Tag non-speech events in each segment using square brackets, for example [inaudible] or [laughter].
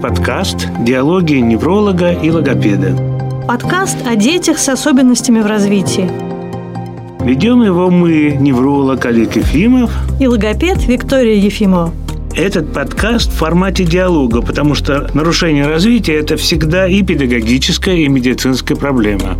подкаст «Диалоги невролога и логопеда». Подкаст о детях с особенностями в развитии. Ведем его мы, невролог Олег Ефимов и логопед Виктория Ефимова. Этот подкаст в формате диалога, потому что нарушение развития – это всегда и педагогическая, и медицинская проблема.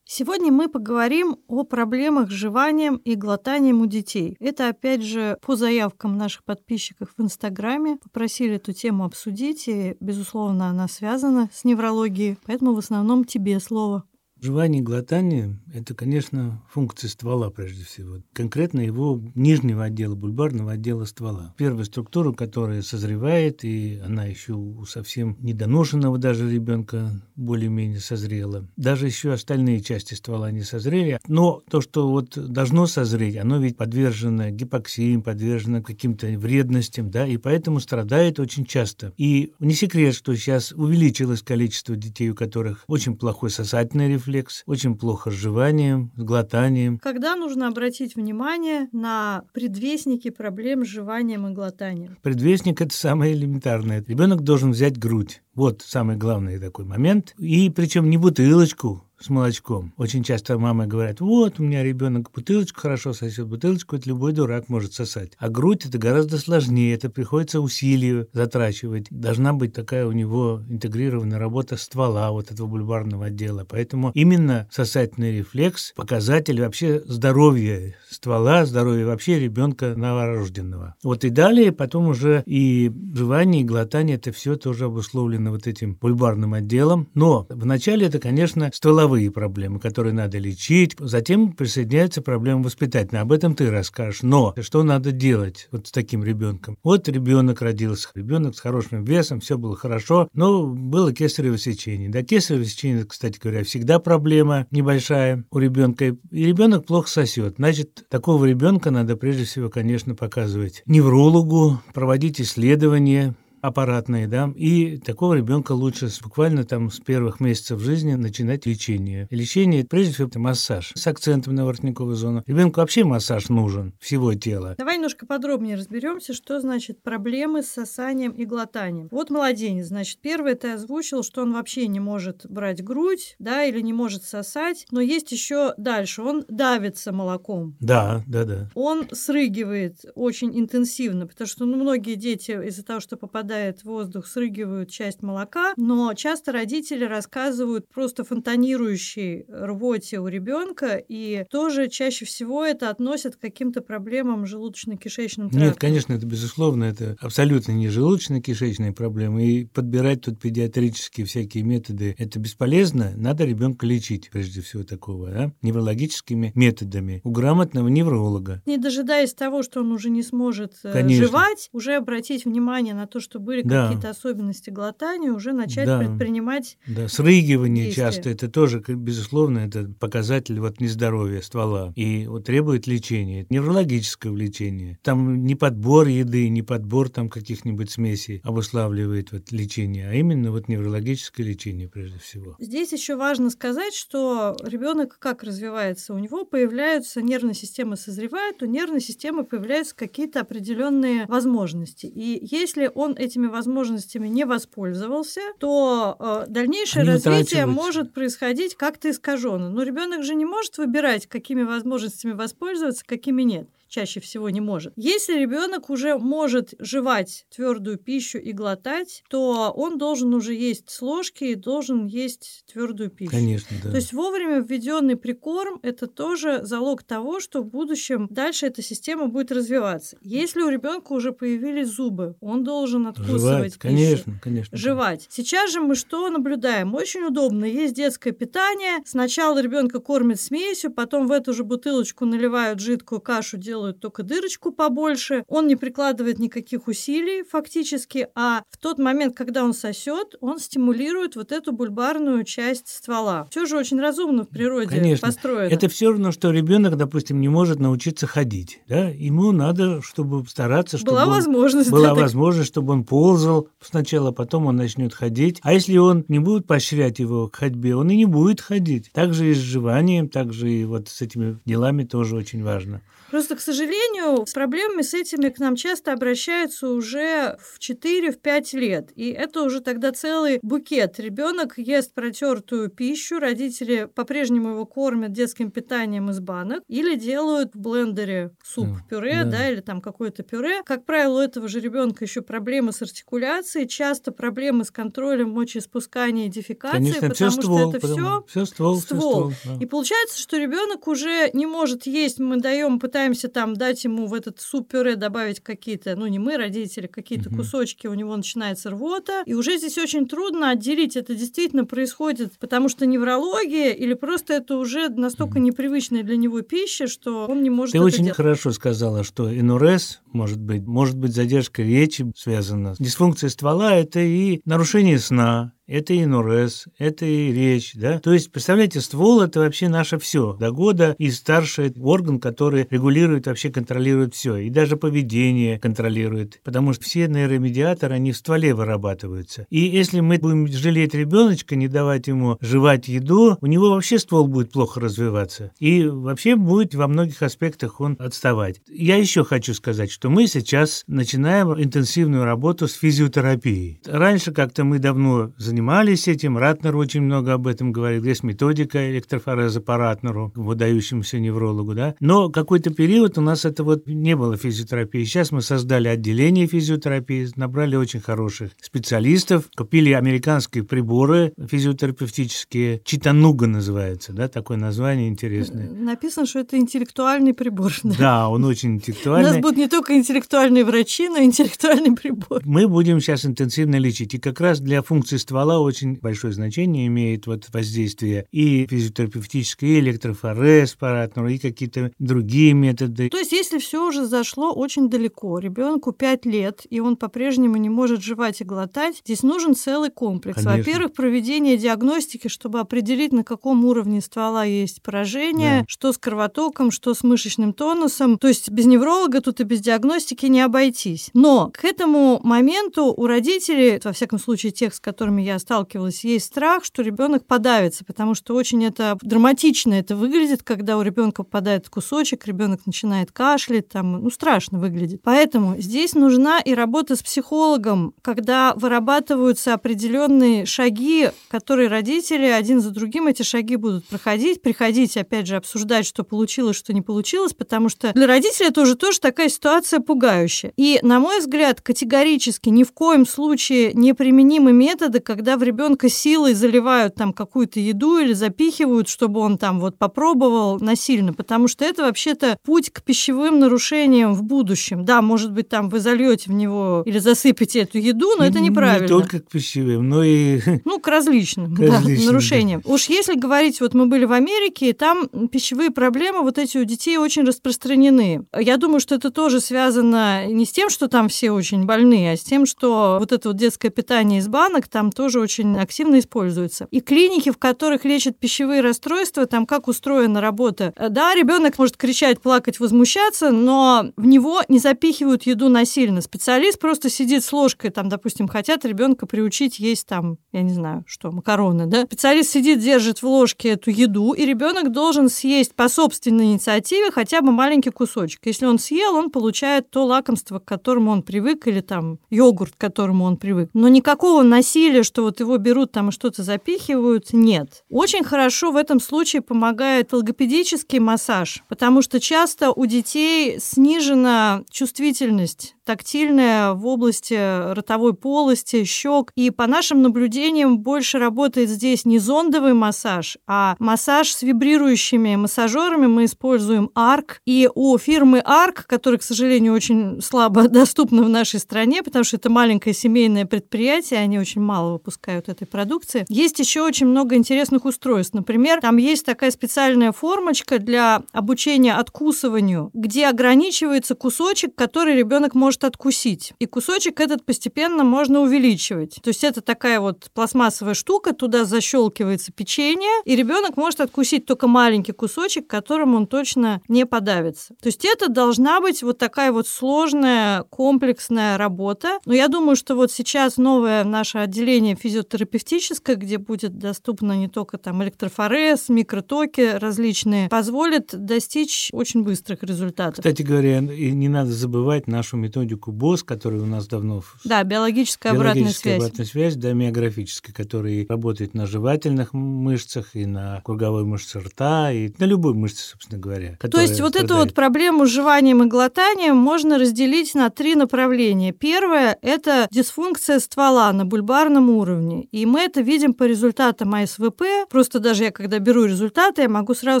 Сегодня мы поговорим о проблемах с жеванием и глотанием у детей. Это, опять же, по заявкам наших подписчиков в Инстаграме. Попросили эту тему обсудить, и, безусловно, она связана с неврологией, поэтому в основном тебе слово. Жевание и глотание – это, конечно, функция ствола прежде всего. Конкретно его нижнего отдела, бульбарного отдела ствола. Первая структура, которая созревает, и она еще у совсем недоношенного даже ребенка более-менее созрела. Даже еще остальные части ствола не созрели. Но то, что вот должно созреть, оно ведь подвержено гипоксии, подвержено каким-то вредностям, да, и поэтому страдает очень часто. И не секрет, что сейчас увеличилось количество детей, у которых очень плохой сосательный рефлекс, рефлекс, очень плохо с жеванием, с глотанием. Когда нужно обратить внимание на предвестники проблем с жеванием и глотанием? Предвестник – это самое элементарное. Ребенок должен взять грудь. Вот самый главный такой момент. И причем не бутылочку, с молочком. Очень часто мамы говорят, вот, у меня ребенок бутылочку хорошо сосет, бутылочку это любой дурак может сосать. А грудь это гораздо сложнее, это приходится усилию затрачивать. Должна быть такая у него интегрированная работа ствола вот этого бульбарного отдела. Поэтому именно сосательный рефлекс – показатель вообще здоровья ствола, здоровья вообще ребенка новорожденного. Вот и далее потом уже и жевание, и глотание – это все тоже обусловлено вот этим бульбарным отделом. Но вначале это, конечно, стволовое бытовые проблемы, которые надо лечить. Затем присоединяется проблема воспитательная. Об этом ты расскажешь. Но что надо делать вот с таким ребенком? Вот ребенок родился, ребенок с хорошим весом, все было хорошо, но было кесарево сечение. Да, кесарево сечение, кстати говоря, всегда проблема небольшая у ребенка. И ребенок плохо сосет. Значит, такого ребенка надо прежде всего, конечно, показывать неврологу, проводить исследования, аппаратные, да, и такого ребенка лучше буквально там с первых месяцев жизни начинать лечение. Лечение, прежде всего, это массаж с акцентом на воротниковую зону. Ребенку вообще массаж нужен всего тела. Давай немножко подробнее разберемся, что значит проблемы с сосанием и глотанием. Вот младенец, значит, первое ты озвучил, что он вообще не может брать грудь, да, или не может сосать, но есть еще дальше, он давится молоком. Да, да, да. Он срыгивает очень интенсивно, потому что ну, многие дети из-за того, что попадают попадает воздух, срыгивают часть молока, но часто родители рассказывают просто фонтанирующей рвоте у ребенка, и тоже чаще всего это относят к каким-то проблемам желудочно-кишечным трактом. Нет, конечно, это безусловно, это абсолютно не желудочно-кишечные проблемы, и подбирать тут педиатрические всякие методы это бесполезно, надо ребенка лечить, прежде всего такого, да, неврологическими методами у грамотного невролога. Не дожидаясь того, что он уже не сможет э, конечно. жевать, уже обратить внимание на то, что что были да. какие-то особенности глотания, уже начать да. предпринимать Да, срыгивание действия. часто, это тоже, безусловно, это показатель вот нездоровья ствола и вот требует лечения, неврологического лечения. Там не подбор еды, не подбор там каких-нибудь смесей обуславливает вот лечение, а именно вот неврологическое лечение прежде всего. Здесь еще важно сказать, что ребенок как развивается? У него появляются нервная система созревает, у нервной системы появляются какие-то определенные возможности. И если он этими возможностями не воспользовался, то э, дальнейшее Они развитие может происходить как-то искаженно. Но ребенок же не может выбирать, какими возможностями воспользоваться, какими нет чаще всего не может. Если ребенок уже может жевать твердую пищу и глотать, то он должен уже есть с ложки и должен есть твердую пищу. Конечно, да. То есть вовремя введенный прикорм это тоже залог того, что в будущем дальше эта система будет развиваться. Если у ребенка уже появились зубы, он должен откусывать Жевать, пищу. Конечно, конечно. Жевать. Сейчас же мы что наблюдаем? Очень удобно. Есть детское питание. Сначала ребенка кормят смесью, потом в эту же бутылочку наливают жидкую кашу, делают делают только дырочку побольше, он не прикладывает никаких усилий фактически, а в тот момент, когда он сосет, он стимулирует вот эту бульбарную часть ствола. Все же очень разумно в природе Конечно. построено. Это все равно, что ребенок, допустим, не может научиться ходить. Да? Ему надо, чтобы стараться, чтобы была он, возможность. Была возможность, чтобы он ползал сначала, потом он начнет ходить. А если он не будет поощрять его к ходьбе, он и не будет ходить. Также и с жеванием, также и вот с этими делами тоже очень важно. Просто, к сожалению, с проблемами с этими к нам часто обращаются уже в 4-5 лет. И это уже тогда целый букет. Ребенок ест протертую пищу, родители по-прежнему его кормят детским питанием из банок или делают в блендере суп-пюре, да. да, или там какое-то пюре. Как правило, у этого же ребенка еще проблемы с артикуляцией, часто проблемы с контролем мочеиспускания и дефекации, Конечно, потому все ствол, что это все все ствол, ствол. Все ствол да. И получается, что ребенок уже не может есть. Мы даем, пытаемся там дать ему в этот суп-пюре добавить какие-то, ну не мы, родители, какие-то угу. кусочки, у него начинается рвота. И уже здесь очень трудно отделить, это действительно происходит, потому что неврология или просто это уже настолько угу. непривычная для него пища, что он не может Ты очень делать. хорошо сказала, что НРС может быть, может быть задержка речи связана. Дисфункция ствола – это и нарушение сна, это и НРС, это и речь, да. То есть, представляете, ствол – это вообще наше все. До года и старший орган, который регулирует, вообще контролирует все. И даже поведение контролирует. Потому что все нейромедиаторы, они в стволе вырабатываются. И если мы будем жалеть ребеночка, не давать ему жевать еду, у него вообще ствол будет плохо развиваться. И вообще будет во многих аспектах он отставать. Я еще хочу сказать, что мы сейчас начинаем интенсивную работу с физиотерапией. Раньше как-то мы давно занимались занимались этим. Ратнер очень много об этом говорит. Есть методика электрофореза по Ратнеру, выдающемуся неврологу, да. Но какой-то период у нас это вот не было физиотерапии. Сейчас мы создали отделение физиотерапии, набрали очень хороших специалистов, купили американские приборы физиотерапевтические. Читануга называется, да, такое название интересное. Написано, что это интеллектуальный прибор. Да, да он очень интеллектуальный. У нас будут не только интеллектуальные врачи, но и интеллектуальный прибор. Мы будем сейчас интенсивно лечить. И как раз для функции ствола ствола очень большое значение имеет вот воздействие и физиотерапевтическое, и электрофорез аппаратного, и какие-то другие методы. То есть, если все уже зашло очень далеко, ребенку 5 лет, и он по-прежнему не может жевать и глотать, здесь нужен целый комплекс. Во-первых, проведение диагностики, чтобы определить, на каком уровне ствола есть поражение, да. что с кровотоком, что с мышечным тонусом. То есть без невролога тут и без диагностики не обойтись. Но к этому моменту у родителей, во всяком случае тех, с которыми я сталкивалась, есть страх, что ребенок подавится, потому что очень это драматично это выглядит, когда у ребенка попадает кусочек, ребенок начинает кашлять, там, ну, страшно выглядит. Поэтому здесь нужна и работа с психологом, когда вырабатываются определенные шаги, которые родители один за другим эти шаги будут проходить, приходить, опять же, обсуждать, что получилось, что не получилось, потому что для родителей это уже тоже такая ситуация пугающая. И, на мой взгляд, категорически ни в коем случае неприменимы методы, когда когда в ребенка силой заливают там какую-то еду или запихивают, чтобы он там вот попробовал насильно, потому что это вообще-то путь к пищевым нарушениям в будущем. Да, может быть, там вы зальете в него или засыпете эту еду, но это неправильно. Не только к пищевым, но и... [laughs] Ну, к различным, к различным да, нарушениям. Да. Уж если говорить, вот мы были в Америке, и там пищевые проблемы вот эти у детей очень распространены. Я думаю, что это тоже связано не с тем, что там все очень больные, а с тем, что вот это вот детское питание из банок там тоже тоже очень активно используется. И клиники, в которых лечат пищевые расстройства, там как устроена работа. Да, ребенок может кричать, плакать, возмущаться, но в него не запихивают еду насильно. Специалист просто сидит с ложкой, там, допустим, хотят ребенка приучить есть там, я не знаю, что, макароны, да? Специалист сидит, держит в ложке эту еду, и ребенок должен съесть по собственной инициативе хотя бы маленький кусочек. Если он съел, он получает то лакомство, к которому он привык, или там йогурт, к которому он привык. Но никакого насилия, что вот его берут там и что-то запихивают, нет. Очень хорошо в этом случае помогает логопедический массаж, потому что часто у детей снижена чувствительность тактильная в области ротовой полости, щек. И по нашим наблюдениям больше работает здесь не зондовый массаж, а массаж с вибрирующими массажерами. Мы используем ARC. И у фирмы ARC, которая, к сожалению, очень слабо [laughs] доступна в нашей стране, потому что это маленькое семейное предприятие, они очень мало выпускают этой продукции, есть еще очень много интересных устройств. Например, там есть такая специальная формочка для обучения откусыванию, где ограничивается кусочек, который ребенок может откусить. И кусочек этот постепенно можно увеличивать. То есть это такая вот пластмассовая штука, туда защелкивается печенье, и ребенок может откусить только маленький кусочек, которым он точно не подавится. То есть это должна быть вот такая вот сложная, комплексная работа. Но я думаю, что вот сейчас новое наше отделение физиотерапевтическое, где будет доступно не только там электрофорез, микротоки различные, позволит достичь очень быстрых результатов. Кстати говоря, и не надо забывать нашу методику БОС, которая у нас давно... Да, биологическая, обратная связь. обратная связь, да, миографическая, которая работает на жевательных мышцах и на круговой мышце рта, и на любой мышце, собственно говоря. То есть вот эту вот проблему с жеванием и глотанием можно разделить на три направления. Первое – это дисфункция ствола на бульбарном уровне. И мы это видим по результатам АСВП. Просто даже я, когда беру результаты, я могу сразу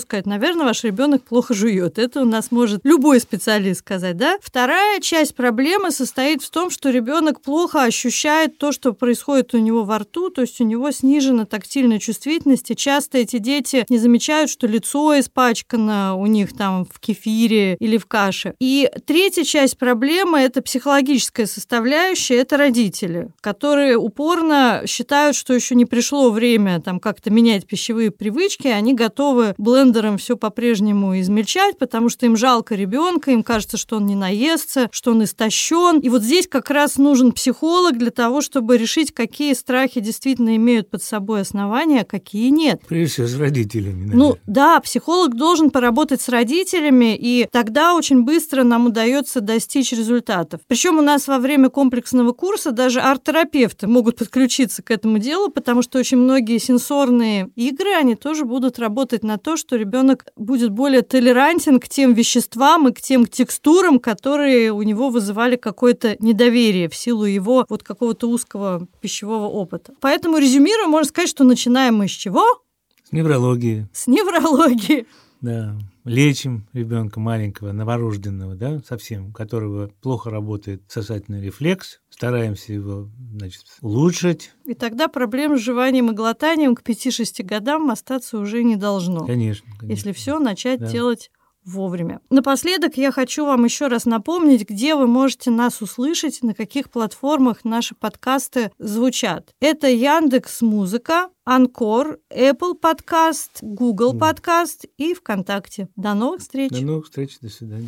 сказать, наверное, ваш ребенок плохо жует. Это у нас может любой специалист сказать, да? Вторая часть проблемы состоит в том, что ребенок плохо ощущает то, что происходит у него во рту, то есть у него снижена тактильная чувствительность, и часто эти дети не замечают, что лицо испачкано у них там в кефире или в каше. И третья часть проблемы – это психологическая составляющая, это родители, которые упорно считают, что еще не пришло время там как-то менять пищевые привычки, они готовы блендером все по-прежнему измельчать, потому что им жалко ребенка, им кажется, что он не наестся, что он истощен. И вот здесь как раз нужен психолог для того, чтобы решить, какие страхи действительно имеют под собой основания, а какие нет. Прежде всего, с родителями. Наверное. Ну да, психолог должен поработать с родителями, и тогда очень быстро нам удается достичь результатов. Причем у нас во время комплексного курса даже арт-терапевты могут подключиться к этому делу, потому что очень многие сенсорные игры, они тоже будут работать на то, что ребенок будет более толерантен к тем веществам и к тем текстурам, которые у него вызывали какое-то недоверие в силу его вот какого-то узкого пищевого опыта. Поэтому резюмируя, можно сказать, что начинаем мы с чего? С неврологии. С неврологии. Да, лечим ребенка маленького, новорожденного, да, совсем, у которого плохо работает сосательный рефлекс, стараемся его, значит, улучшить. И тогда проблем с жеванием и глотанием к 5-6 годам остаться уже не должно. Конечно. конечно. Если все начать да. делать вовремя. Напоследок я хочу вам еще раз напомнить, где вы можете нас услышать, на каких платформах наши подкасты звучат. Это Яндекс Музыка, Анкор, Apple Подкаст, Google Подкаст и ВКонтакте. До новых встреч. До новых встреч. До свидания.